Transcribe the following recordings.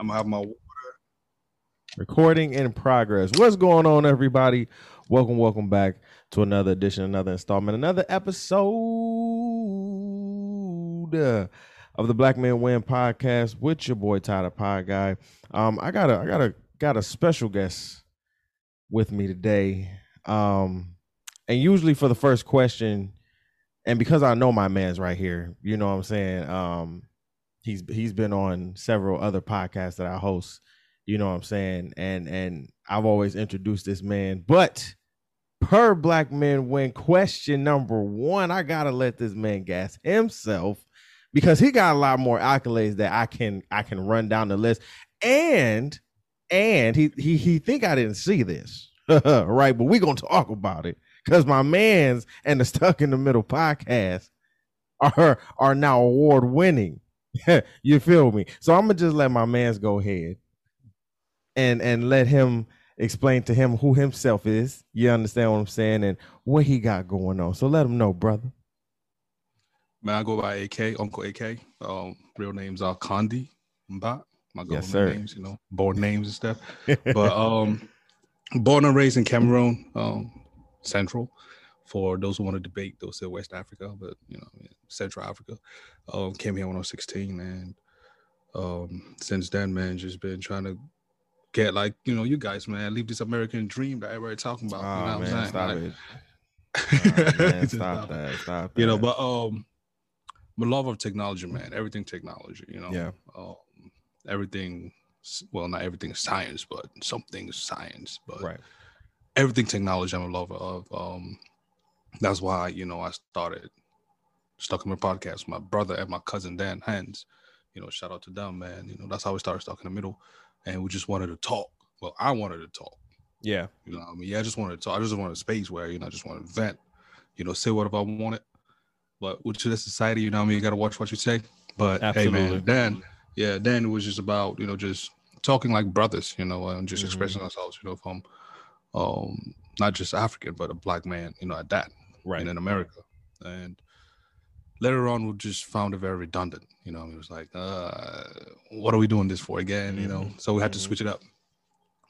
I'm gonna have my water. Recording in progress. What's going on, everybody? Welcome, welcome back to another edition, another installment, another episode of the Black Men Win podcast with your boy Ty the Pod Guy. Um, I got a, I got a, got a special guest with me today. Um, and usually for the first question, and because I know my man's right here, you know what I'm saying. Um, he's he's been on several other podcasts that I host, you know what I'm saying, and and I've always introduced this man, but per black men win question number one, I gotta let this man gas himself because he got a lot more accolades that I can I can run down the list, and and he he he think I didn't see this, right? But we gonna talk about it because my man's and the Stuck in the Middle podcast are are now award winning. you feel me? So I'm gonna just let my man's go ahead and and let him explain to him who himself is. You understand what I'm saying and what he got going on. So let him know, brother. Man, I go by AK, Uncle AK. Um, real names are Condi Mba. My government Yes, sir. names, you know, born names and stuff. But um, born and raised in Cameroon, um, Central. For those who want to debate, they'll say West Africa, but you know, Central Africa. Um, came here when I was 16, and um, since then, man, just been trying to get like you know, you guys, man, leave this American dream that everybody talking about. Oh you know man, stop saying? it. Oh, man, stop that. Stop that. you know but um my love of technology man everything technology you know Yeah. um, everything well not everything is science but something science but right. everything technology i'm a lover of um that's why you know i started stuck in my podcast my brother and my cousin dan hands you know shout out to them man you know that's how we started stuck in the middle and we just wanted to talk well i wanted to talk Yeah. you know, what I mean, yeah, I just wanted to talk. I just wanted a space where, you know, I just wanted to vent, you know, say whatever I wanted. But with this society, you know, what I mean, you got to watch what you say. But hey, man, then, yeah, it was just about, you know, just talking like brothers, you know, and just Mhm. expressing ourselves, you know, from um not just African, but a black man, you know, at that, Right. and in America. And later on, we just found it very redundant. You know, it was like, uh, what are we doing this for again? You know, so we had to Mhm. switch it up.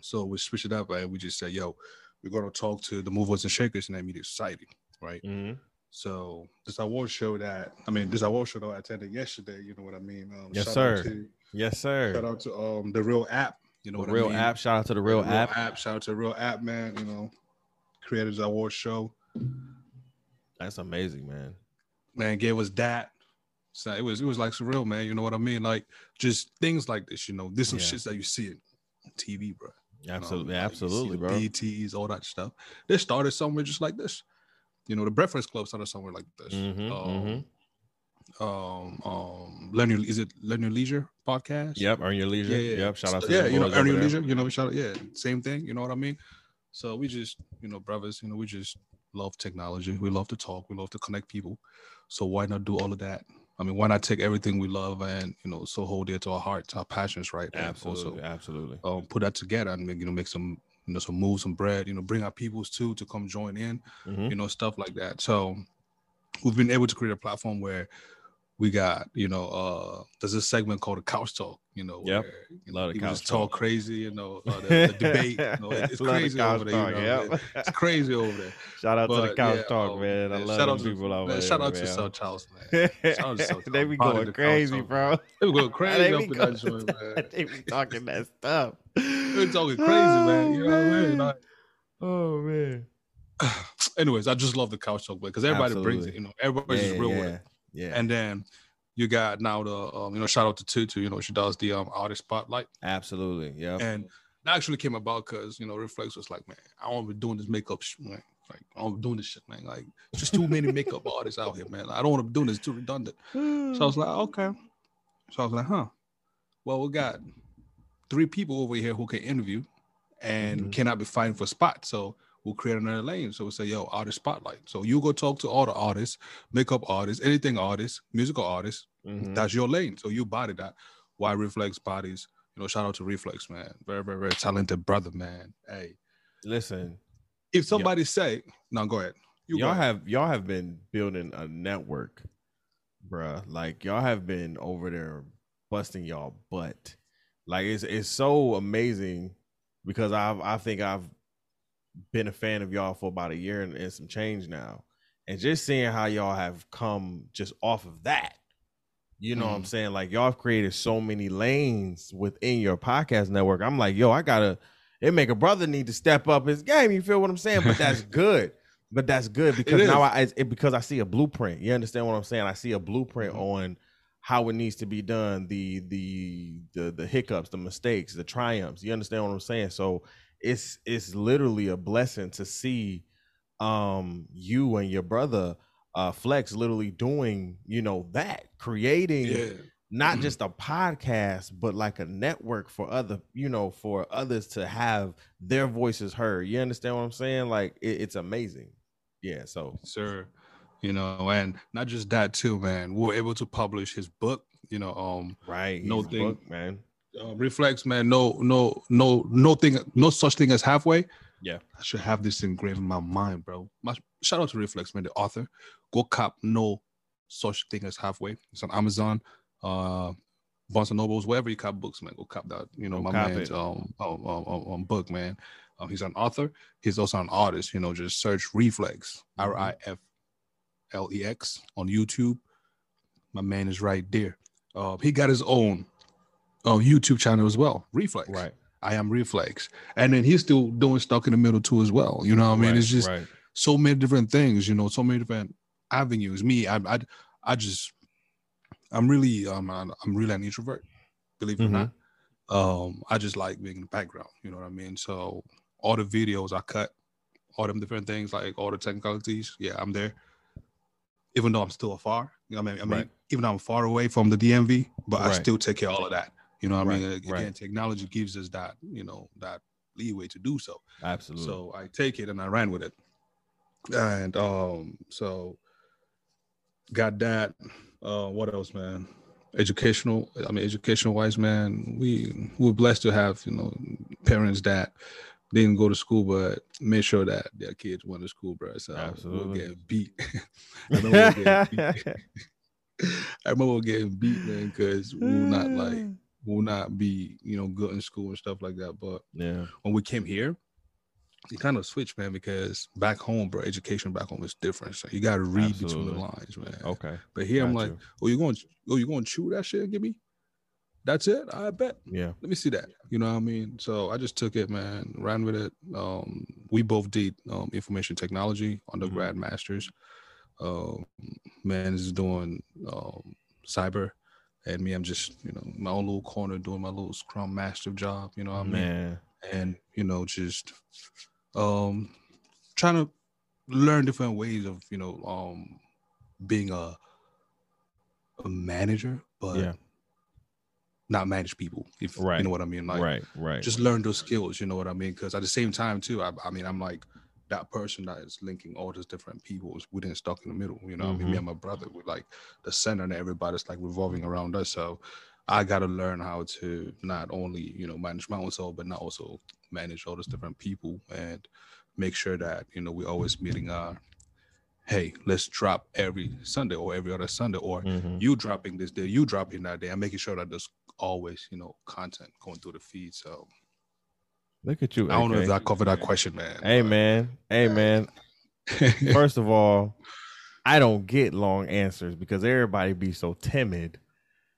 So we switched it up and we just said, yo, we're going to talk to the movers and shakers in that media society, right? Mhm. So this award show that, I mean, this award show that I attended yesterday, you know what I mean? Um, Yes, sir. To, Yes, sir. shout out to um the real app, you know The real I mean? app. Shout out to the real The app. Shout out to the real app, man. You know, created the award show. That's amazing, man. man gave us that. So it was it was like surreal, man. You know what I mean? Like just things like this, you know. This some Yeah. shits that you see it on TV, bro. Know, Absolutely, like, absolutely, bro. BETs, all that stuff. They started somewhere just like this. You know, the Breakfast Club started somewhere like this. Mhm, um, um, um, Learn Your is it Learn Your Leisure podcast? Yep. Earn your leisure. Yeah, yeah. Yep. Shout out to yeah, you know, earn your there. leisure. You know, we shout out, yeah, same thing. You know what I mean? So we just, you know, brothers, you know, we just love technology. We love to talk. We love to connect people. So why not do all of that? I mean, why not take everything we love and you know, so hold dear to our hearts, our passions, right? Absolutely, absolutely. Um, put that together and make, you know, make some, you know, some moves, some bread. You know, bring our peoples too to come join in Mhm. you know, stuff like that. So we've been able to create a platform where we got, you know, uh there's a segment called the couch talk, you know, Yep. where you know, people just talk talk. crazy, you know, uh, the, the debate, you know, it- it's the crazy over there. talk, you know, yep. it's crazy over there. Shout out to the couch yeah, talk, um, man. I love shout out to- people over man, there. Shout out man. to South Charles, man. Shout out to South they be Charles. Part of going the crazy, bro. They be going crazy up in that joint, man. they be talking that stuff. They be talking crazy, man. You know what I mean? Oh man. anyways, I just love the couch talk man, because everybody brings it. You know, everybody's just real with it. Yeah. And then you got now the um, you know, shout out to Tutu, you know, she does the um artist spotlight. Absolutely. yeah. And that actually came about because you know, Reflex was like, Man, I don't be doing this makeup shit, man. Like I don't doing this shit, man. Like it's just too many makeup artists out here, man. I don't want to be doing this, it's too redundant. So I was like, okay. So I was like, huh. Well, we got three people over here who can interview and Mhm. cannot be fighting for spots. So we'll create another lane. So we say, yo, artist spotlight. So you go talk to all the artists, makeup artists, anything artists, musical artists. Mhm. That's your lane. So you body that. Why Reflex bodies? You know, shout out to Reflex, man. Very, very, very talented brother, man. Hey, Listen, if somebody say, no, go ahead. You y'all ahead. have y'all have been building a network, bruh. Like y'all have been over there busting y'all butt Like it's it's so amazing because I've I think I've been a fan of y'all for about a year and, and some change now. And just seeing how y'all have come just off of that. You know mm. what I'm mm. saying? Like y'all have created so many lanes within your podcast network. I'm like, yo, I gotta it make a brother need to step up his game. You feel what I'm saying? But that's good. but that's good because now I it, because I see a blueprint. You understand what I'm saying? I see a blueprint mm-hmm. on how it needs to be done, the the the the hiccups, the mistakes, the triumphs. You understand what I'm saying? So it's it's literally a blessing to see um you and your brother uh Flex literally doing, you know, that, creating yeah. not mm-hmm. just a podcast, but like a network for other, you know, for others to have their voices heard. You understand what I'm saying? Like it, it's amazing. Yeah, so sir you know, and not just that too, man. We were able to publish his book, you know, um, right, no thing, book, man. Uh, reflex, man. No, no, no, no thing, no such thing as halfway. Yeah, I should have this engraved in my mind, bro. My, shout out to Reflex, man, the author. Go cop no such thing as halfway. It's on Amazon, uh, Barnes and Nobles, wherever you cop books, man. Go cop that. You know, go my man's um, um, um, um, um, book, man. Um, he's an author. He's also an artist. You know, just search Reflex, R I F L E X on YouTube. My man is right there. Uh, he got his own uh, YouTube channel as well, Reflex. Right. I am Reflex, and then he's still doing stuck in the middle too as well. You know what I mean? Right, it's just right. so many different things. You know, so many different avenues. Me, I, I, I just, I'm really, um, I'm really an introvert. Believe it mm-hmm. or not. Um, I just like being in the background. You know what I mean? So all the videos I cut, all them different things, like all the technicalities. Yeah, I'm there even though I'm still afar. You know I mean, I mean, right. even though I'm far away from the DMV, but. I still take care of all of that. You know, I right. mean, again, technology gives us that, you know, that leeway to do so. Absolutely. So I take it and I ran with it, and um, so got that. Uh, what else, man? Educational. I mean, educational wise, man, we we're blessed to have you know parents that didn't go to school, but made sure that their kids went to school, bro. So Absolutely. we'll get beat. I remember getting beat. I remember getting beat, man, because we'll not like will not be, you know, good in school and stuff like that. But yeah, when we came here, it kind of switched, man, because back home, bro, education back home is different. So you gotta read Absolutely. between the lines, man. Okay. But here Got I'm like, you. oh, you going oh, you going to chew that shit, give me? that's it. I bet. Yeah. Let me see that. You know what I mean? So I just took it, man, ran with it. Um, we both did um, information technology undergrad mm-hmm. masters. Um, man is doing um, cyber, and me, I'm just you know my own little corner doing my little Scrum master job. You know what I mean? And you know just um, trying to learn different ways of you know um, being a a manager, but yeah not manage people if right. you know what i mean like right right just learn those skills you know what i mean because at the same time too I, I, mean i'm like that person that is linking all those different people is within stuck in the middle you know mm-hmm. I mean me mm-hmm. and my brother with like the center and everybody's like revolving around us so i got to learn how to not only you know manage my own soul but not also manage all those different people and make sure that you know we're always meeting our hey, let's drop every Sunday or every other Sunday, or mm-hmm. you dropping this day, you dropping that day. I'm making sure that there's always, you know, content going through the feed. So look at you. I don't know if I covered that question, man. Hey, but, man. Hey, man. First of all, I don't get long answers because everybody be so timid,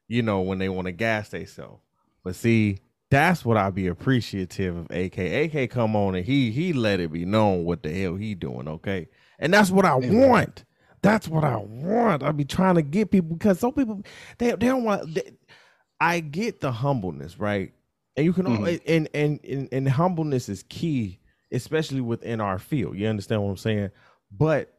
you know, when they want to gas themselves. But see, that's what I be appreciative of AK. AK come on and he he let it be known what the hell he doing, okay? And that's what I want. That's what I want. I be trying to get people because some people they they don't want they, I get the humbleness, right? And you can mm-hmm. and, and and and humbleness is key, especially within our field. You understand what I'm saying? But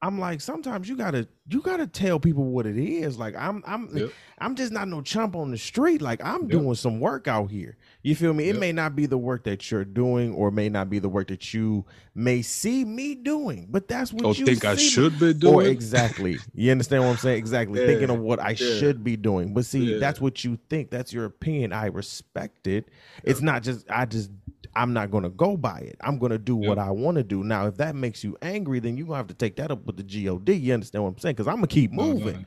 I'm like, sometimes you gotta you gotta tell people what it is. Like I'm I'm yep. I'm just not no chump on the street. Like I'm yep. doing some work out here. You feel me? Yep. It may not be the work that you're doing, or may not be the work that you may see me doing, but that's what oh, you think I should be doing. Or exactly. You understand what I'm saying? Exactly. Yeah. Thinking of what I yeah. should be doing. But see, yeah. that's what you think. That's your opinion. I respect it. It's not just I just I'm not going to go by it. I'm going to do what I want to do. Now, if that makes you angry, then you're going to have to take that up with the God. You understand what I'm saying? Because I'm going to keep moving.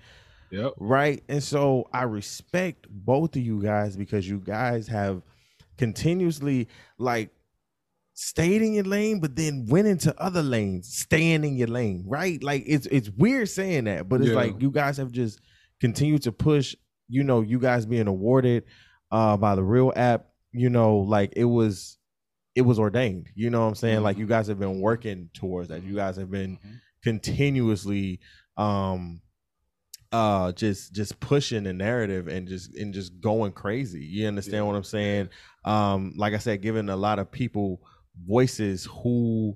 Yep. Right. And so I respect both of you guys because you guys have continuously like stayed in your lane, but then went into other lanes, staying in your lane, right? Like it's it's weird saying that, but it's Yeah. like you guys have just continued to push, you know, you guys being awarded uh by the real app, you know, like it was it was ordained. You know what I'm saying? Like Mhm. you guys have been working towards that. You guys have been Mhm. continuously um uh just just pushing the narrative and just and just going crazy you understand Yeah, what i'm saying um like i said giving a lot of people voices who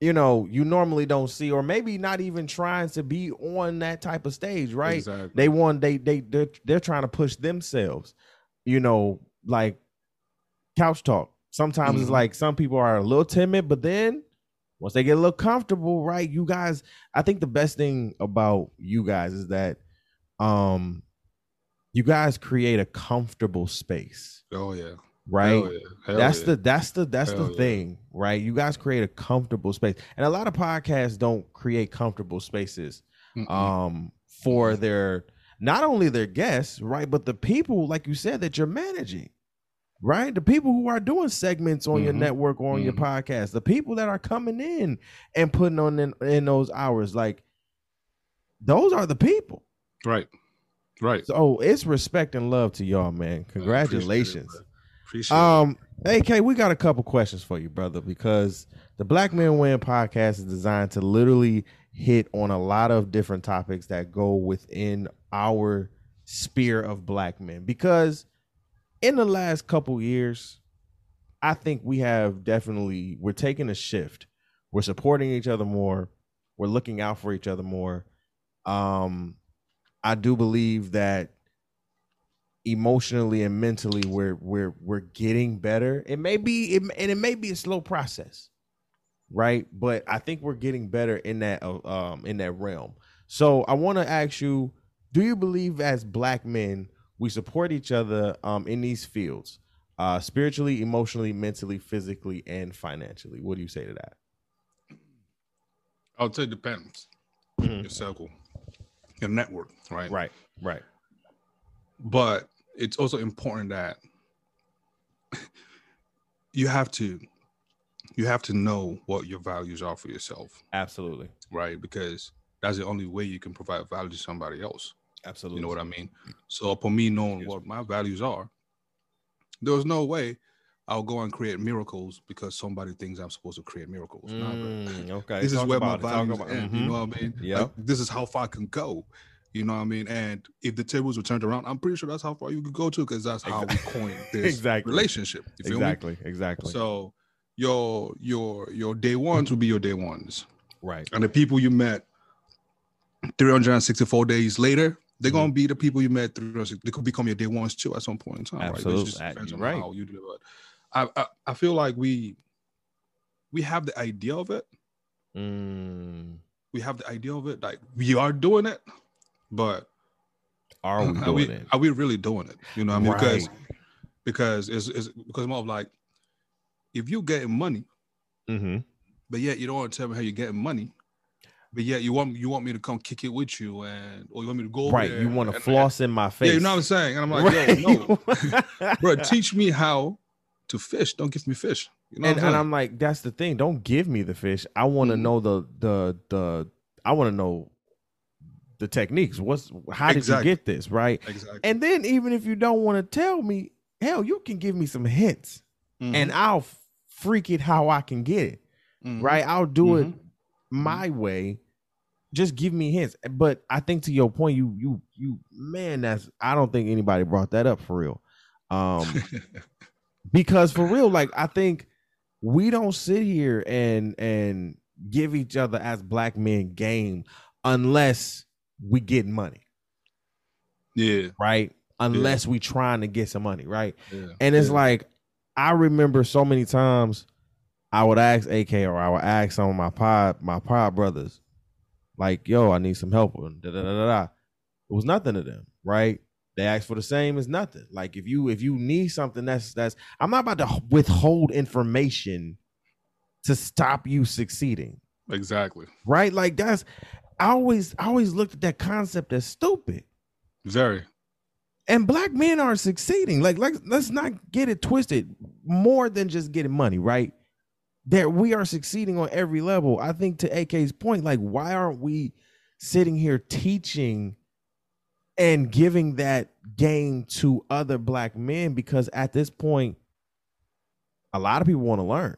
you know you normally don't see or maybe not even trying to be on that type of stage right Exactly. they want they they they're, they're trying to push themselves you know like couch talk sometimes it's Mhm. like some people are a little timid but then once they get a little comfortable right you guys i think the best thing about you guys is that um you guys create a comfortable space oh yeah. right Hell yeah. Hell that's yeah. the that's the that's Hell the yeah. thing right you guys create a comfortable space and a lot of podcasts don't create comfortable spaces Mm-mm. um for their not only their guests right but the people like you said that you're managing right the people who are doing segments on your Mhm. network or on your Mhm. podcast the people that are coming in and putting on in, in those hours like those are the people right. Right. so it's respect and love to y'all man I appreciate it, congratulations. Appreciate it. um, AK, we got a couple questions for you, brother, because the Black Men Win podcast is designed to literally hit on a lot of different topics that go within our sphere of black men. Because in the last couple years, I think we have definitely we're taking a shift. We're supporting each other more. We're looking out for each other more. Um, I do believe that emotionally and mentally we're we're we're getting better it may be it, and it may be a slow process right but i think we're getting better in that uh, um in that realm so i want to ask you do you believe as black men we support each other um in these fields uh spiritually emotionally mentally physically and financially what do you say to that I'll say it depends. Mhm. Your circle, your network, right? right right But it's also important that you have to you have to know what your values are for yourself, absolutely right? Because that's the only way you can provide value to somebody else. Absolutely You know what I mean? So upon me knowing what my values are, there was no way I'll go and create miracles because somebody thinks I'm supposed to create miracles. Nah. Mm, okay this is where my it, values about- end. mhm. You know what I mean? Yep. Like, this is how far I can go. You know what I mean? And if the tables were turned around, I'm pretty sure that's how far you could go to because that's how we coined this Exactly. relationship. Exactly me? exactly So your your your day ones will be your day ones. right And the people you met 364 days later, they're gonna be the people you met 360. They could become your day ones too at some point in time. Right? Absolutely. just Uh, depends on right. how you do it. I, I I feel like we we have the idea of it. Mm, We have the idea of it. Like we are doing it, but are we are doing we it? are we really doing it? You know what I mean? Because Right. because it's, it's because more of like if you're getting money, Mm-hmm. but yet you don't want to tell me how you're getting money, but yet you want you want me to come kick it with you and or you want me to go Right. You want to and- floss in my face. Yeah, you know what I'm saying? And I'm like, Right. yo, no, bro, teach me how to fish. Don't give me fish. You know and, I'm and? I'm like, that's the thing. Don't give me the fish. I want to Mhm. know the the the. I want to know the techniques. What's how did Exactly. you get this right? exactly. And then even if you don't want to tell me, hell, you can give me some hints, Mhm, and I'll freak it how I can get it. mhm. Right? I'll do it Mhm. my way. Just give me hints. But I think to your point, you you you man, that's I don't think anybody brought that up for real. Um because for real, like I think we don't sit here and and give each other as black men game unless we get money, yeah, right? Unless we trying to get some money, right? yeah. And it's yeah. like I remember so many times I would ask AK or I would ask some of my pod my pod brothers, like, yo, I need some help. And da, da, da, da, da. It was nothing to them, right? They asked for the same as nothing. Like if you if you need something that's that's I'm not about to withhold information to stop you succeeding exactly. right? Like that's I always I always looked at that concept as stupid. Very. And black men are succeeding. Like, like let's not get it twisted. More than just getting money, right? That we are succeeding on every level. I think to AK's point, like, why aren't we sitting here teaching and giving that game to other black men? Because at this point, a lot of people want to learn,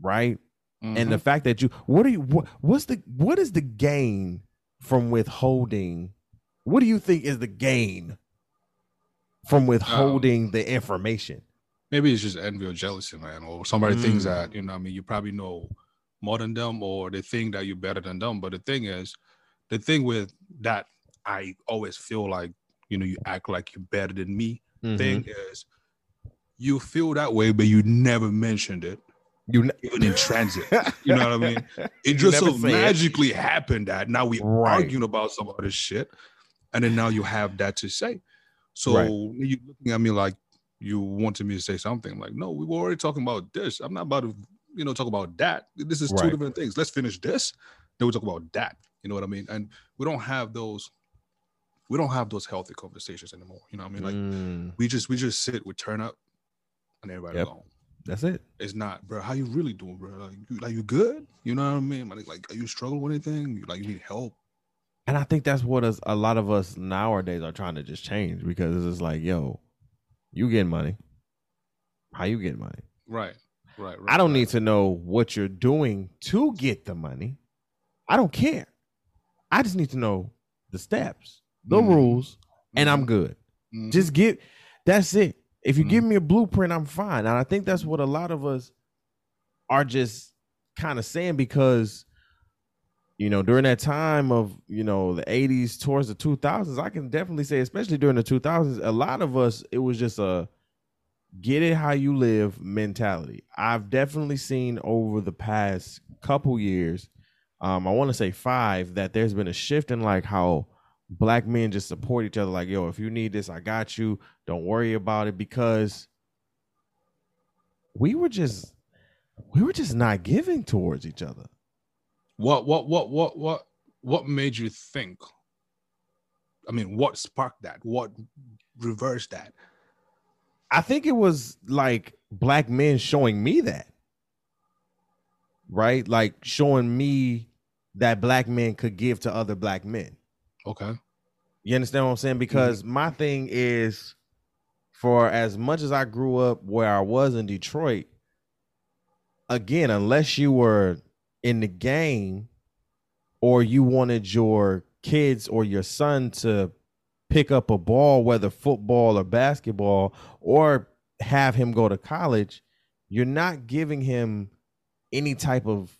right? Mm-hmm. And the mm-hmm. fact that you, what are you, what, what's the, what is the gain from withholding? What do you think is the gain from withholding um, the information? Maybe it's just envy or jealousy, man, or somebody mm. thinks that you know. I mean, you probably know more than them, or they think that you're better than them. But the thing is, the thing with that, I always feel like you know you act like you're better than me. Mm-hmm. Thing is, you feel that way, but you never mentioned it. You ne- even in transit, you know what I mean? It just so magically it. happened that now we right. arguing about some other shit, and then now you have that to say. So right. you looking at me like you wanted me to say something. I'm like, no, we were already talking about this. I'm not about to, you know, talk about that. This is right. two different things. Let's finish this, then we talk about that. You know what I mean? And we don't have those. We don't have those healthy conversations anymore. You know what I mean? Like mm. we just we just sit, we turn up, and everybody yep. go. That's it. It's not, bro. How you really doing, bro? Like, you, like you good? You know what I mean? Like, like, are you struggling with anything? You, like, you need help? And I think that's what us, a lot of us nowadays are trying to just change because it's just like, yo, you get money. How you get money? Right. Right. right I don't right. need to know what you're doing to get the money. I don't care. I just need to know the steps, the mm-hmm. rules, and mm-hmm. I'm good. Mm-hmm. Just get that's it. If you give mm-hmm. me a blueprint, I'm fine. And I think that's what a lot of us are just kind of saying because you know, during that time of, you know, the 80s towards the 2000s, I can definitely say, especially during the 2000s, a lot of us, it was just a get it how you live mentality. I've definitely seen over the past couple years, um, I want to say five, that there's been a shift in like how black men just support each other. Like, yo, if you need this, I got you. Don't worry about it because we were just we were just not giving towards each other. What what what what what what made you think? I mean, what sparked that? What reversed that? I think it was like black men showing me that. Right? Like showing me that black men could give to other black men. Okay. You understand what I'm saying? Because mm-hmm. my thing is for as much as I grew up where I was in Detroit, again, unless you were in the game or you wanted your kids or your son to pick up a ball, whether football or basketball, or have him go to college, you're not giving him any type of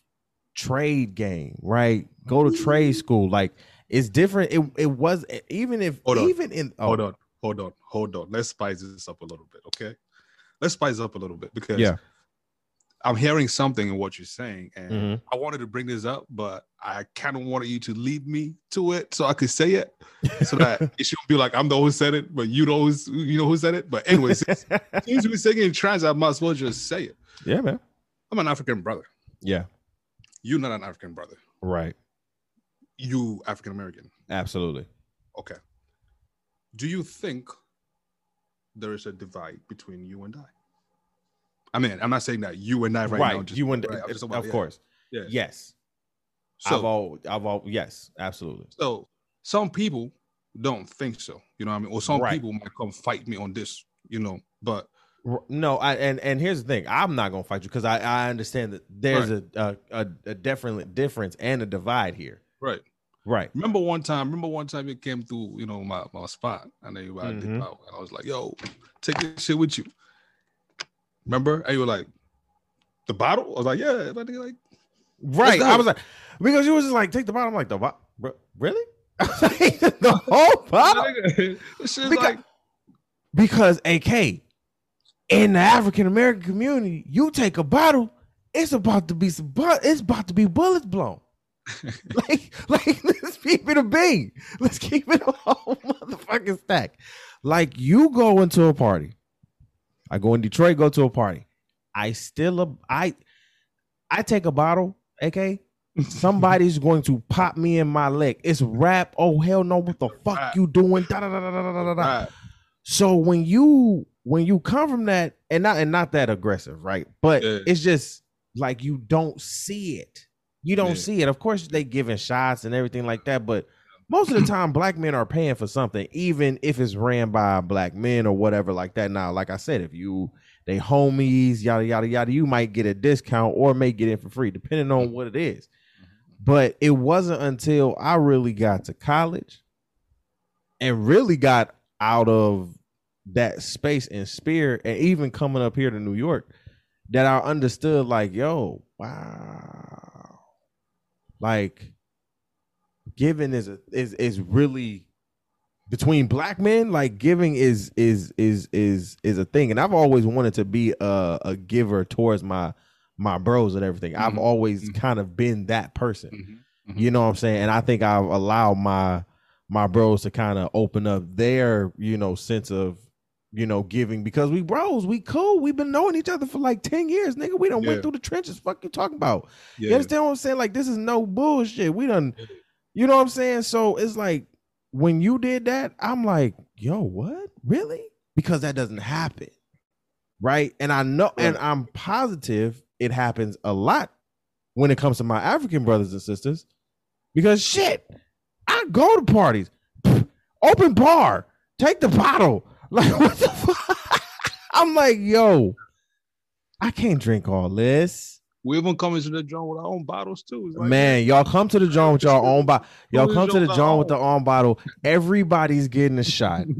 trade game, right? Go to trade mm-hmm. school. Like it's different. It it was even if hold even in oh. hold on, hold on, hold on. Let's spice this up a little bit, okay? Let's spice up a little bit because yeah. I'm hearing something in what you're saying, and mm-hmm. I wanted to bring this up, but I kind of wanted you to lead me to it so I could say it, so that it shouldn't be like I'm the one who said it, but you know who's you know who said it. But anyways, since, we're saying in trans, I might as well just say it. Yeah, man. I'm an African brother. Yeah. You're not an African brother. Right. You African American. Absolutely. Okay. Do you think there is a divide between you and I? I mean, I'm not saying that you and I right, right. now. Just, you and right, of about, course. Yeah. Yes. So, I've all, I've all, yes, absolutely. So some people don't think so. You know what I mean? Or some right. people might come fight me on this. You know, but no, I and and here's the thing: I'm not gonna fight you because I I understand that there's right. a, a a definite difference and a divide here. Right. Right. Remember one time? Remember one time it came through, you know, my, my spot, and then I mm-hmm. and I was like, "Yo, take this shit with you." Remember? And you were like, the bottle? I was like, yeah. Like, right. I was like, because you was just like, take the bottle. I'm like, the bottle? Really? the whole bottle? because, like... because AK, in the African American community, you take a bottle, it's about to be some it's about to be bullets blown. like, like let's keep it a bean. Let's keep it a whole motherfucking stack. Like you go into a party I go in Detroit, go to a party. I still I I take a bottle, okay? somebody's going to pop me in my leg. It's rap. Oh hell no! What the fuck you doing? Da, da, da, da, da, da, da, da. Right. So when you when you come from that and not and not that aggressive, right? But Yeah. it's just like you don't see it. You don't Yeah. see it. Of course, they giving shots and everything like that, but most of the time, black men are paying for something, even if it's ran by black men or whatever like that. Now, like I said, if you they homies, yada yada yada, you might get a discount or may get in for free, depending on what it is. Mm-hmm. But it wasn't until I really got to college and really got out of that space and spirit, and even coming up here to New York, that I understood like, yo, wow, like giving is a, is is really between black men like giving is is is is is a thing and i've always wanted to be a, a giver towards my my bros and everything i've Mhm. always Mhm. kind of been that person Mhm. Mhm. you know what i'm saying and i think i've allowed my my bros to kind of open up their you know sense of you know giving because we bros we cool we've been knowing each other for like 10 years nigga we done Yeah. went through the trenches fuck you talking about you Yeah. understand what I'm saying? Like this is no bullshit. We done, you know what I'm saying? So it's like when you did that, I'm like, yo, what? Really? Because that doesn't happen. Right. And I know, and I'm positive it happens a lot when it comes to my African brothers and sisters. Because shit, I go to parties, open bar, take the bottle. Like, what the fuck? I'm like, yo, I can't drink all this. We even come into the joint with our own bottles too. Like, Man, y'all come to the joint with your own bottle. Y'all come to the joint with the own? bottle. Everybody's getting a shot.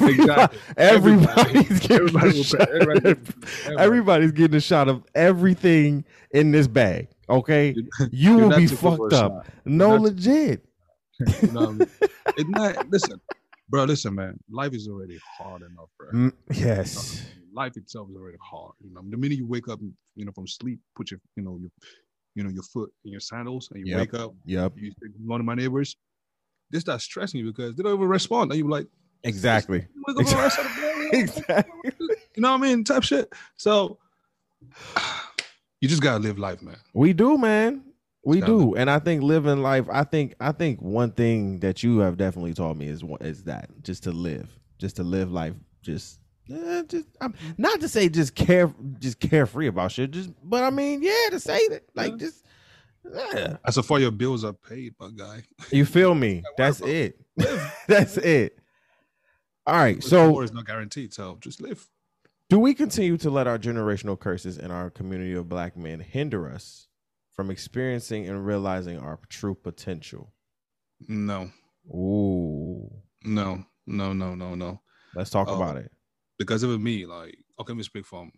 Exactly. Everybody's getting Everybody a shot. everybody- everybody. Everybody's getting a shot of everything in this bag. Okay, You- you will be too good for fucked up. shot. No, legit. You know I mean? It's not. Listen, bro. Listen, man. Life is already hard enough, bro. Mm, yes. Life itself is already hard. You know, the minute you wake up, you know, from sleep, put your, you know, your, you know, your foot in your sandals, and you Yep. wake up. Yep. You say, "Good morning, my neighbors." This start stressing you because they don't even respond, and you're like, Exactly. "You wake up for the rest of the day." Exactly. You know what I mean? Type shit. So you just gotta live life, man. We do, man. We do, and I think living life. I think. I think one thing that you have definitely taught me is is that just to live, just to live life, just. Eh, just I'm not to say just care, just carefree about shit. Just, but I mean, yeah, to say that, like, Yeah. just, yeah. As far your bills are paid, my guy. you feel me? That's it. That's it. All right. So So, is not guaranteed. So just live. do we continue to let our generational curses in our community of black men hinder us from experiencing and realizing our true potential? No, Ooh. no, no, no, no, no. Let's talk Oh. about it. Because even me, like, okay, let me speak from,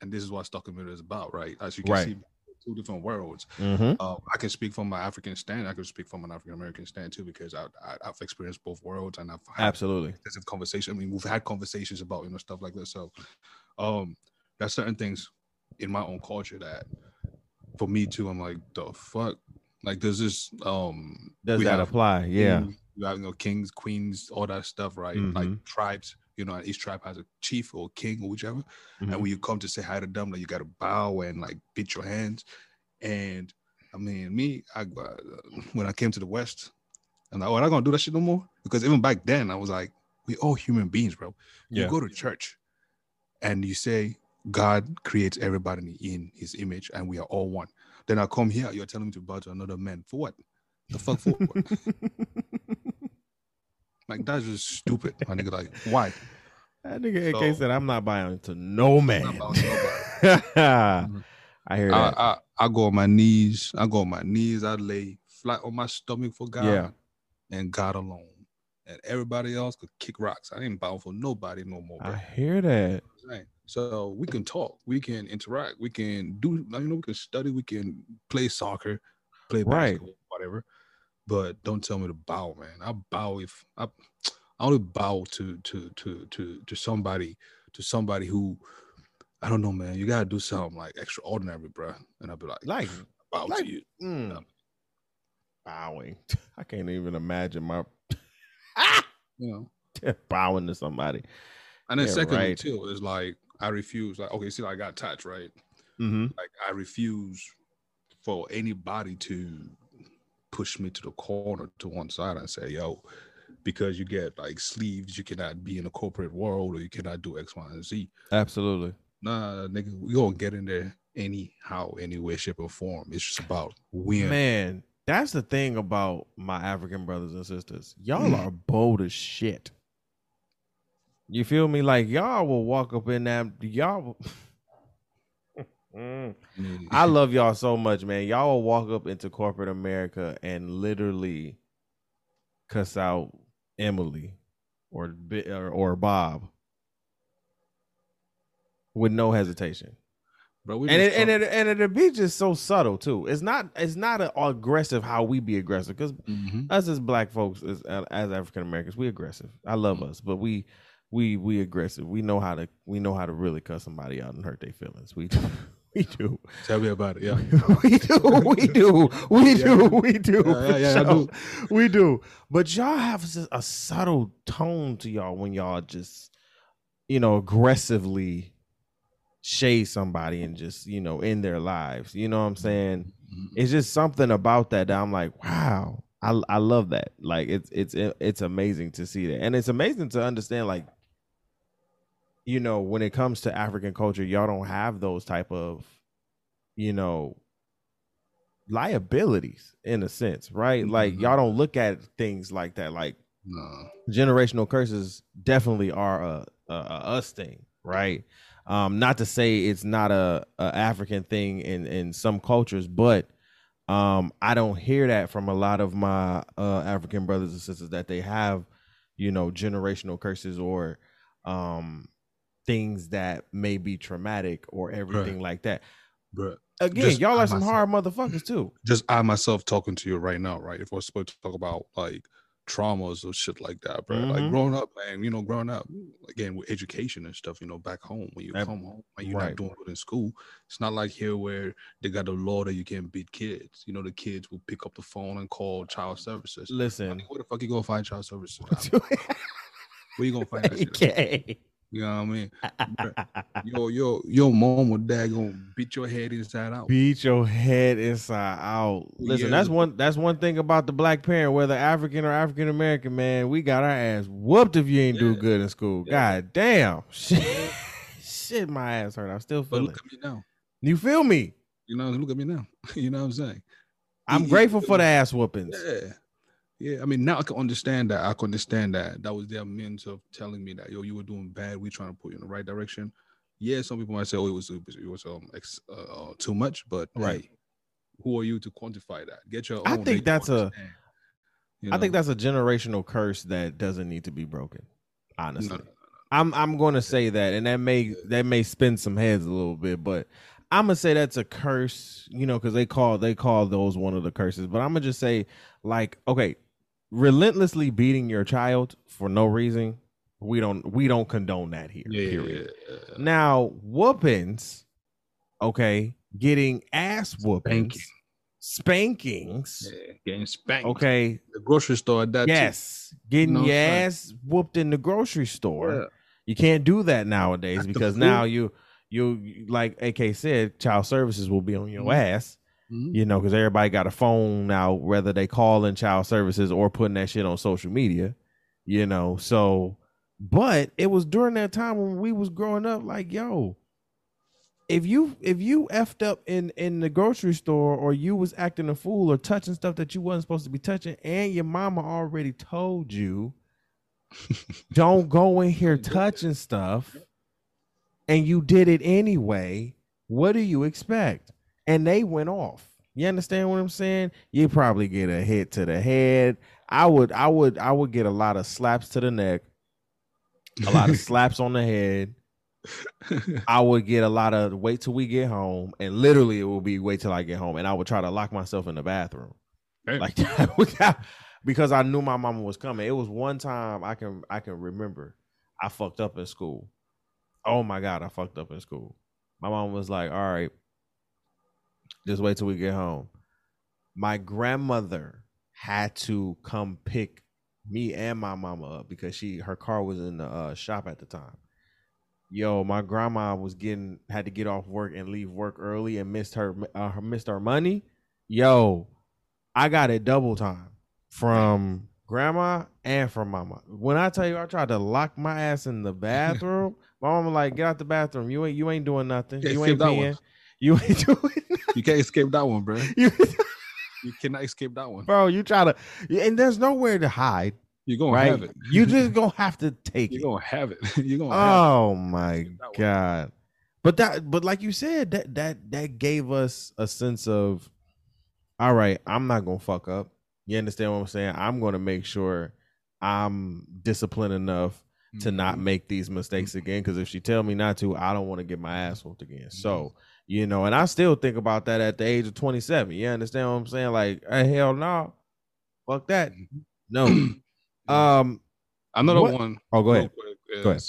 and this is what Stock Community is about, right? As you can Right. see, two different worlds. Mm-hmm. Uh, I can speak from my African stand. I can speak from an African American stand too, because I, I, I've experienced both worlds and I've had Absolutely. extensive conversation. I mean, we've had conversations about you know stuff like this. So, um, there's certain things in my own culture that, for me too, I'm like, the fuck, like, does this um, Does that have apply? Yeah. you have you know kings, queens, all that stuff, right? Like Mhm. tribes, you know, each tribe has a chief or king or whichever. Mhm. And when you come to say hi to them, like you gotta bow and like beat your hands. And I mean, me, I uh, when I came to the West, I'm like, oh, I'm not gonna do that shit no more. Because even back then, I was like, we all human beings, bro. Yeah. You go to church and you say God creates everybody in his image and we are all one. Then I come here, you're telling me to bow to another man. For what? The fuck for what? Like that's just stupid. My nigga, like, why? that nigga AK So- said, "I'm not buying to no man." not buying to I hear that. I I go on my knees. I go on my knees. I lay flat on my stomach for God Yeah. and God alone. And everybody else could kick rocks. I ain't bound for nobody no more, bro. I hear that. Right. So we can talk, we can interact, we can do, you know, we can study, we can play soccer, play Right. basketball, whatever. But don't tell me to bow, man. I bow if I, I only bow to to to to to somebody to somebody who I don't know, man. You gotta do something like extraordinary, bro. And I'll be like, Like, bow like- to you. mm, bowing. I can't even imagine my You know. bowing to somebody. And then Yeah, secondly, right. too, is like I refuse. Like, okay, see, like, I got touched, right? Mm-hmm. Like I refuse for anybody to push me to the corner to one side and say, yo, because you get like sleeves, you cannot be in the corporate world or you cannot do X, Y, and Z. Absolutely. Nah, nigga, we gonna get in there anyhow, any way, shape, or form. It's just about win. Man, that's the thing about my African brothers and sisters. Y'all mm. are bold as shit. You feel me? Like y'all will walk up in that y'all. Mm. I love y'all so much, man. Y'all will walk up into corporate America and literally cuss out Emily or or, or Bob with no hesitation. Bro, and it, and it and it'll be just so subtle too. It's not it's not aggressive how we be aggressive because mm-hmm. us as black folks as, as African Americans we aggressive. I love mm-hmm. us, but we we we aggressive. We know how to we know how to really cuss somebody out and hurt their feelings. We we do. Tell me about it. Yeah, we do. We do. We do. We do. Yeah, yeah, yeah do. We do. But y'all have a subtle tone to y'all when y'all just, you know, aggressively shade somebody and just, you know, in their lives. You know what I'm saying? Mm-hmm. It's just something about that that I'm like, wow. I, I love that. Like it's it's it's amazing to see that. And it's amazing to understand like you know, when it comes to African culture, y'all don't have those type of, you know, liabilities in a sense, right? Like mm-hmm. y'all don't look at things like that. Like no. generational curses definitely are a, a, a, us thing, right? Um, not to say it's not a, a African thing in in some cultures, but um, I don't hear that from a lot of my uh, African brothers and sisters that they have, you know, generational curses or um things that may be traumatic or everything like that. But again, y'all are some myself, hard motherfuckers too. Just I myself talking to you right now, right? If we're supposed to talk about like traumas or shit like that, bro. Mm-hmm. Like growing up, man, you know, growing up again with education and stuff, you know, back home when you that, come home and you're right. not doing good in school, it's not like here where they got a law that you can't beat kids. You know, the kids will pick up the phone and call child services. Listen, I mean, where the fuck you gonna find child services? where you gonna find that shit? You know what I mean? yo, yo, your mom or dad gonna beat your head inside out. Beat your head inside out. Listen, yeah. that's one that's one thing about the black parent, whether African or African American, man, we got our ass whooped if you ain't yeah. do good in school. Yeah. God damn. Shit. Shit, my ass hurt. I'm still feeling. But look at me now. You feel me? You know, look at me now. you know what I'm saying? I'm grateful for the ass whoopings. Yeah. Yeah, I mean now I can understand that. I can understand that. That was their means of telling me that yo, you were doing bad. We trying to put you in the right direction. Yeah, some people might say, oh, it was it was um ex, uh, uh too much, but right. Hey, who are you to quantify that? Get your. I think that's a. You know? I think that's a generational curse that doesn't need to be broken. Honestly, no, no, no, I'm I'm going to say that, and that may that may spin some heads a little bit, but I'm gonna say that's a curse, you know, because they call they call those one of the curses. But I'm gonna just say, like, okay, relentlessly beating your child for no reason, we don't we don't condone that here. Yeah, period. Yeah, yeah. Now, whoopings, okay, getting ass whoopings, Spanking. spankings, getting spanked. Okay, the grocery store. That yes, too. getting your ass whooped in the grocery store. You can't do that nowadays because now you you like AK said, child services will be on your mm-hmm. ass Mm-hmm. You know, because everybody got a phone now, whether they call in child services or putting that shit on social media. You know, so but it was during that time when we was growing up, like, yo, if you if you effed up in in the grocery store or you was acting a fool or touching stuff that you wasn't supposed to be touching, and your mama already told you, don't go in here touching stuff, and you did it anyway, what do you expect? And they went off. You understand what I'm saying? You probably get a hit to the head. I would, I would, I would get a lot of slaps to the neck, a lot of slaps on the head. I would get a lot of wait till we get home, and literally it will be wait till I get home, and I would try to lock myself in the bathroom, hey. like that, because I knew my mama was coming. It was one time I can I can remember I fucked up in school. Oh my god, I fucked up in school. My mom was like, "All right, just wait till we get home. My grandmother had to come pick me and my mama up because she her car was in the uh, shop at the time. Yo, my grandma was getting had to get off work and leave work early and missed her uh, missed our money. yo, I got it double time from grandma and from mama. When I tell you I tried to lock my ass in the bathroom, my mama like, get out the bathroom. You ain't you ain't doing nothing. Can't you ain't one. You ain't doing. You can't escape that one, bro. You, You cannot escape that one. bro, you try to, and there's nowhere to hide, You're gonna right? have it. You just gonna have to take it. You're it. gonna have it. You're gonna have Oh my That one. god! But that, but like you said, that that that gave us a sense of, all right, I'm not gonna fuck up. You understand what I'm saying? I'm gonna make sure I'm disciplined enough to not Mhm. make these mistakes again. Because if she tell me not to, I don't want to get my ass whooped again. So Mm-hmm. You know, and I still think about that at the age of 27. You understand what I'm saying? Like, hey, hell no, fuck that. Mhm. No. Um. Another what- one. Oh, go ahead. quick, Go ahead.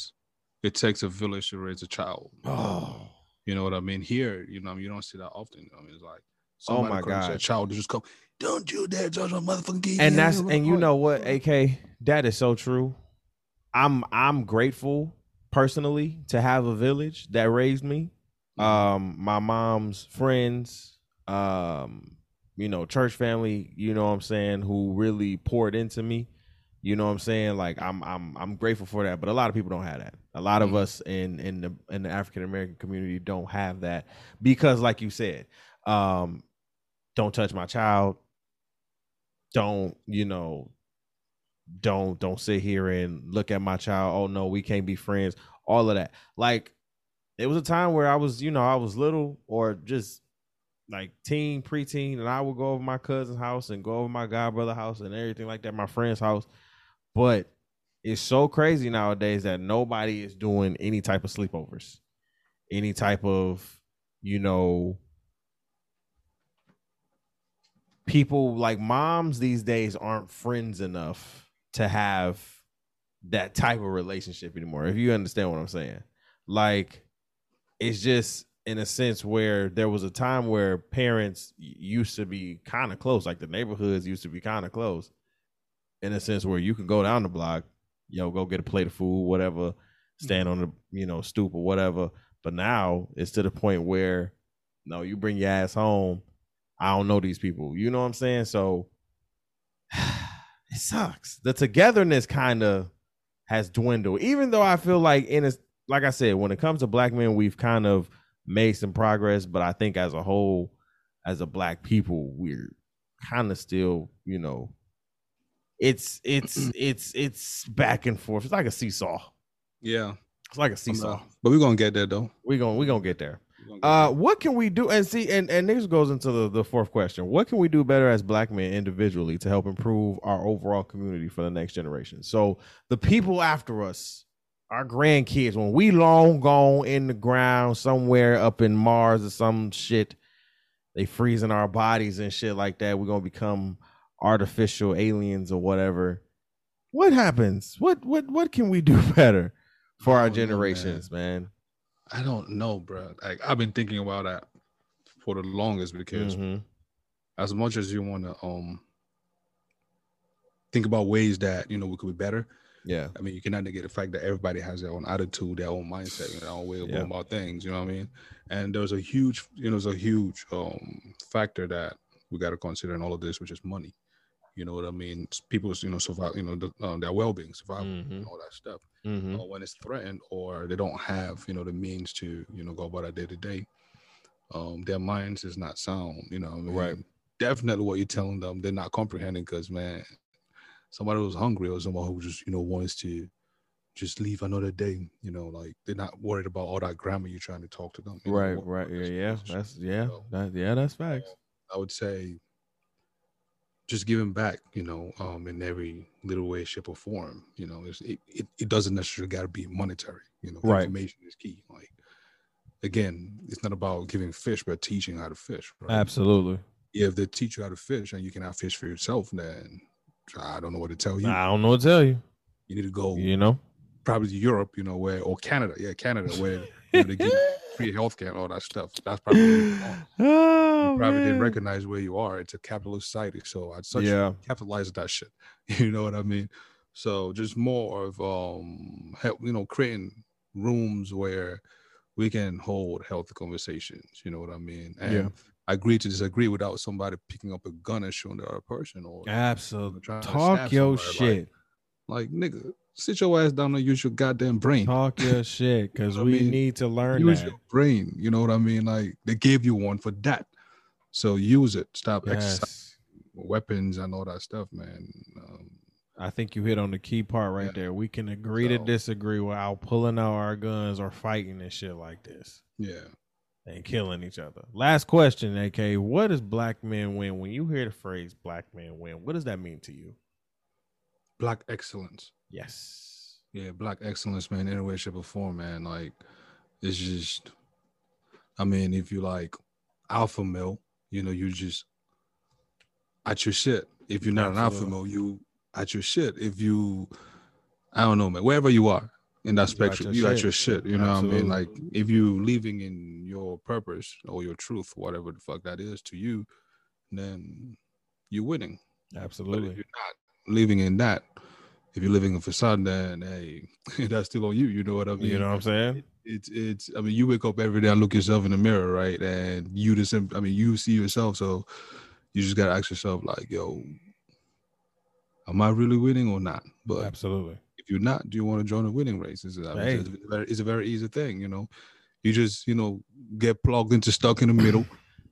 It takes a village to raise a child. Oh. You know what I mean? Here, you know, you don't see that often. You know, what I mean, it's like Oh my God. their child just come. Don't you dare touch my motherfucking kid. and that's and you know what ak that is so true i'm i'm grateful personally to have a village that raised me um my mom's friends um you know church family you know what i'm saying who really poured into me. You know what i'm saying? Like i'm i'm i'm grateful for that but a lot of people don't have that. A lot of us in in the in the african american community don't have that because like you said um don't touch my child. Don't you know don't don't sit here and look at my child. Oh no we can't be friends. All of that. Like it was a time where i was you know i was little or just like teen preteen and i would go over my cousin's house and go over my god brother house and everything like that my friend's house. But it's so crazy nowadays that nobody is doing any type of sleepovers any type of you know people like moms these days aren't friends enough to have that type of relationship anymore if you understand what i'm saying. Like it's just in a sense where there was a time where parents used to be kind of close like the neighborhoods used to be kind of close in a sense where you can go down the block yo go get a plate of food whatever stand on the you know stoop or whatever but now it's to the point where no you bring your ass home I don't know these people. You know what I'm saying? So it sucks. The togetherness kind of has dwindled. Even though I feel like in a like I said, when it comes to black men, we've kind of made some progress, but I think as a whole, as a black people, we're kind of still, you know, it's it's it's it's back and forth. It's like a seesaw. Yeah. It's like a seesaw. but we're gonna get there though. We going we gonna get there. We're gonna get Uh, there. what can we do? And see, and and this goes into the, the fourth question. What can we do better as black men individually to help improve our overall community for the next generation? So the people after us, our grandkids, when we long gone in the ground somewhere up in Mars or some shit, they freezing our bodies and shit like that. We're gonna become artificial aliens or whatever. What happens? What what what can we do better for our don't know, man. generations, man? I don't know, bro. Like I've been thinking about that for the longest because Mhm. as much as you want to um think about ways that you know we could be better. Yeah. I mean, you cannot negate the fact that everybody has their own attitude, their own mindset, you know, their own way of Yeah. going about things. You know what I mean? And there's a huge, you know, there's a huge um factor that we got to consider in all of this, which is money. You know what I mean? People's, you know, survive, you know, the, um, their well-being, survival, Mhm. and all that stuff. Mhm. Or when it's threatened, or they don't have, you know, the means to, you know, go about it day to day. Um, their minds is not sound. You know, I mean? Right. Definitely, what you're telling them, they're not comprehending because, man, somebody who's hungry or someone who just, you know, wants to just leave another day. You know, like they're not worried about all that grammar you're trying to talk to them. you know, Right, right, yeah, yeah. That's yeah, so, that yeah, that's facts. I would say just giving back, you know, um, in every little way, shape, or form. You know, it's, it, it it doesn't necessarily got to be monetary. You know, Right. information is key. Like again, it's not about giving fish, but teaching how to fish. Right? Absolutely. Yeah, if they teach you how to fish and you cannot fish for yourself, then I don't know what to tell you. I don't know what to tell you. You need to go You know, probably to Europe, you know, where or Canada, yeah, Canada, where you know, they give free healthcare and all that stuff. That's probably oh, you probably didn't recognize where you are. It's a capitalist society, so I'd such Yeah, capitalize that shit. You know what I mean? So just more of um help, you know, creating rooms where we can hold healthy conversations. You know what I mean? And Yeah. Agree to disagree without somebody picking up a gun and shooting the other person or Absolutely. Talk your shit. like nigga, sit your ass down and use your goddamn brain. Talk your shit because I we mean, need to learn use that. your brain. You know what I mean? Like they gave you one for that. So use it. Stop exercising weapons and all that stuff, man. Um, I think you hit on the key part right Yeah. there. We can agree to disagree without pulling out our guns or fighting and shit like this yeah. And killing each other. Last question, AK. What does black men win? When you hear the phrase black men win, what does that mean to you? Black excellence. Yes. Yeah, black excellence, man, in any way, shape, or form, man. Like, it's just, I mean, if you like alpha male, you know, you just at your shit. If you're not an alpha male, you at your shit. If you, I don't know, man, wherever you are in that You at spectrum, your you shit. your shit. You know what I mean? Like, if you living in your purpose or your truth, whatever the fuck that is to you, then you're winning. Absolutely. you're not living in that, if you're living in facade, then hey, that's still on you. You know what I mean? You know what I'm saying? it's it's. I mean, you wake up every day and look yourself in the mirror, right? And you the same. I mean, you see yourself, so you just gotta ask yourself, like, yo, am I really winning or not? But Absolutely. If you're not, do you want to join a winning race? It's, I mean, Hey. it's, a very, it's a very easy thing, you know. You just, you know, get plugged into stuck in the middle,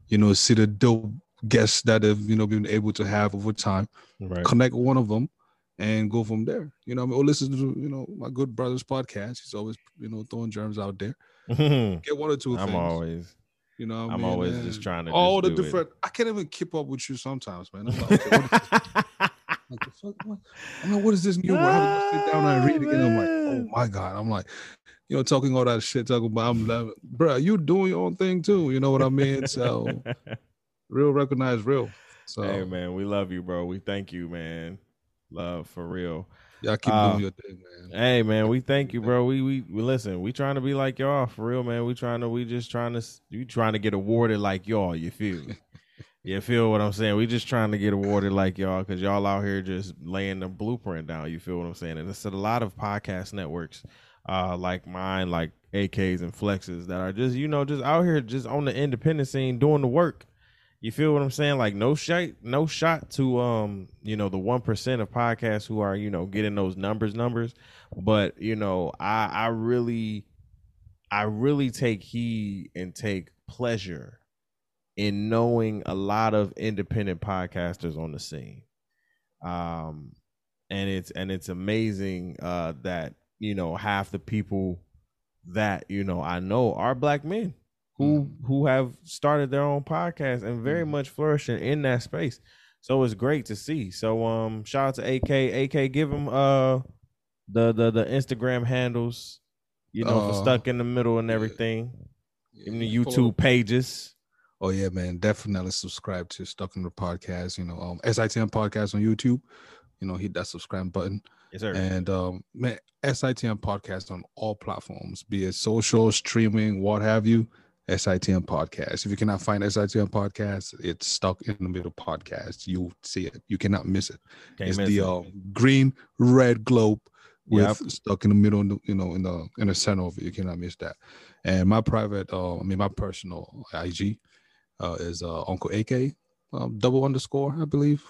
you know, see the dope guests that have, you know, been able to have over time, Right. connect one of them and go from there. You know, I mean, or listen to, you know, my good brother's podcast. He's always, you know, throwing germs out there. Get one or two things. always you know, I'm mean? always And just trying to all the do it. different. I can't even keep up with you sometimes, man. I'm like, okay, is Like, the fuck? What? I mean, what is this new word? I have to go sit down and read it again. I'm like, oh my god. I'm like, you know, talking all that shit, talking about, I'm like, bro, you doing your own thing too. You know what I mean? So real recognize real. So hey man, we love you, bro. We thank you, man. Love for real. y'all keep Uh, doing your thing, man. Hey man, we thank you, bro. We we, we listen. We trying to be like y'all for real, man. We trying to we just trying to we trying to get awarded like y'all. You feel? you feel what I'm saying? We just trying to get awarded like y'all because y'all out here just laying the blueprint down. You feel what I'm saying? And it's a lot of podcast networks, uh, like mine, like AKs and Flexes that are just you know just out here just on the independent scene doing the work. You feel what I'm saying? Like no shot, no shot to um, you know, the one percent of podcasts who are, you know, getting those numbers, numbers. But, you know, I I really I really take heed and take pleasure in knowing a lot of independent podcasters on the scene. Um and it's and it's amazing uh that, you know, half the people that, you know, I know are black men who who have started their own podcast and very Mhm. much flourishing in that space. So it's great to see. So um shout out to AK. AK give him uh the the the Instagram handles, you know, for Uh, stuck in the middle and yeah. everything. Give him the YouTube pages. Oh yeah, man. Definitely subscribe to Stuck in the Podcast. You know, um SITM podcast on YouTube. You know, hit that subscribe button. Yes, sir. And um man, SITM podcast on all platforms, be it social, streaming, what have you. SITM podcast. If you cannot find SITM podcast, it's stuck in the middle podcast. You see it. You cannot miss it. Can't it's miss the it. um, green red globe with Yep. stuck in the middle, you know, in the in the center of it. You cannot miss that. And my private, uh, I mean, my personal IG uh, is uh, Uncle AK um, double underscore, I believe.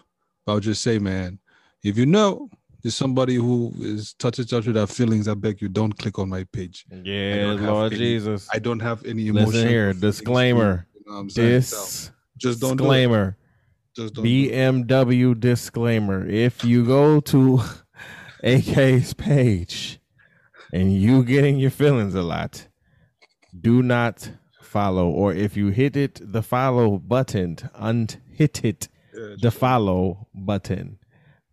I'll just say, man, if you know there's somebody who is touchy touchy with their feelings, I beg you, don't click on my page. yeah, Lord any- Jesus. I don't have any emotion. Listen here, or feelings for you, disclaimer. you know what I'm saying? So, This just don't do disclaimer. Just don't. do. BMW disclaimer. If you go to AK's page and you getting your feelings a lot, do not follow. Or if you hit it, the follow button, unhit it, the follow button,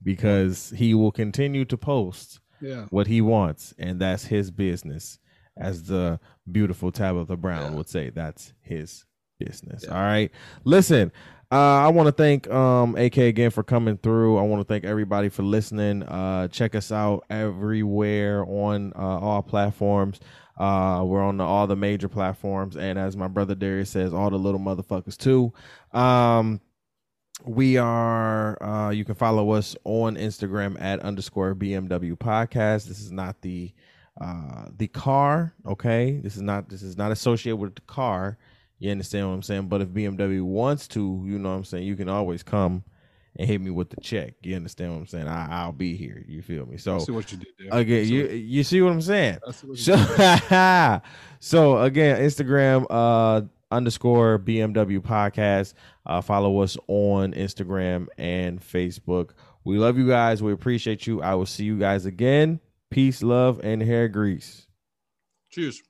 because he will continue to post yeah. what he wants, and that's his business. As the beautiful Tabitha Brown Yeah. would say, that's his business. Yeah. All right. Listen, uh, I want to thank um, AK again for coming through. I want to thank everybody for listening. Uh, check us out everywhere on uh, all platforms. Uh, we're on the, all the major platforms, and as my brother Darius says, all the little motherfuckers too. Um, we are uh you can follow us on instagram at underscore bmw podcast. This is not the uh the car okay? This is not this is not associated with the car. You understand what I'm saying? But if BMW wants to, you know what I'm saying, you can always come and hit me with the check. You understand what I'm saying? I, will be here. You feel me? So I see what you did there. Again, you you see what I'm saying? so, so again, Instagram uh underscore BMW podcast. Uh, follow us on Instagram and Facebook. We love you guys. We appreciate you. I will see you guys again. Peace, love, and hair grease. Cheers.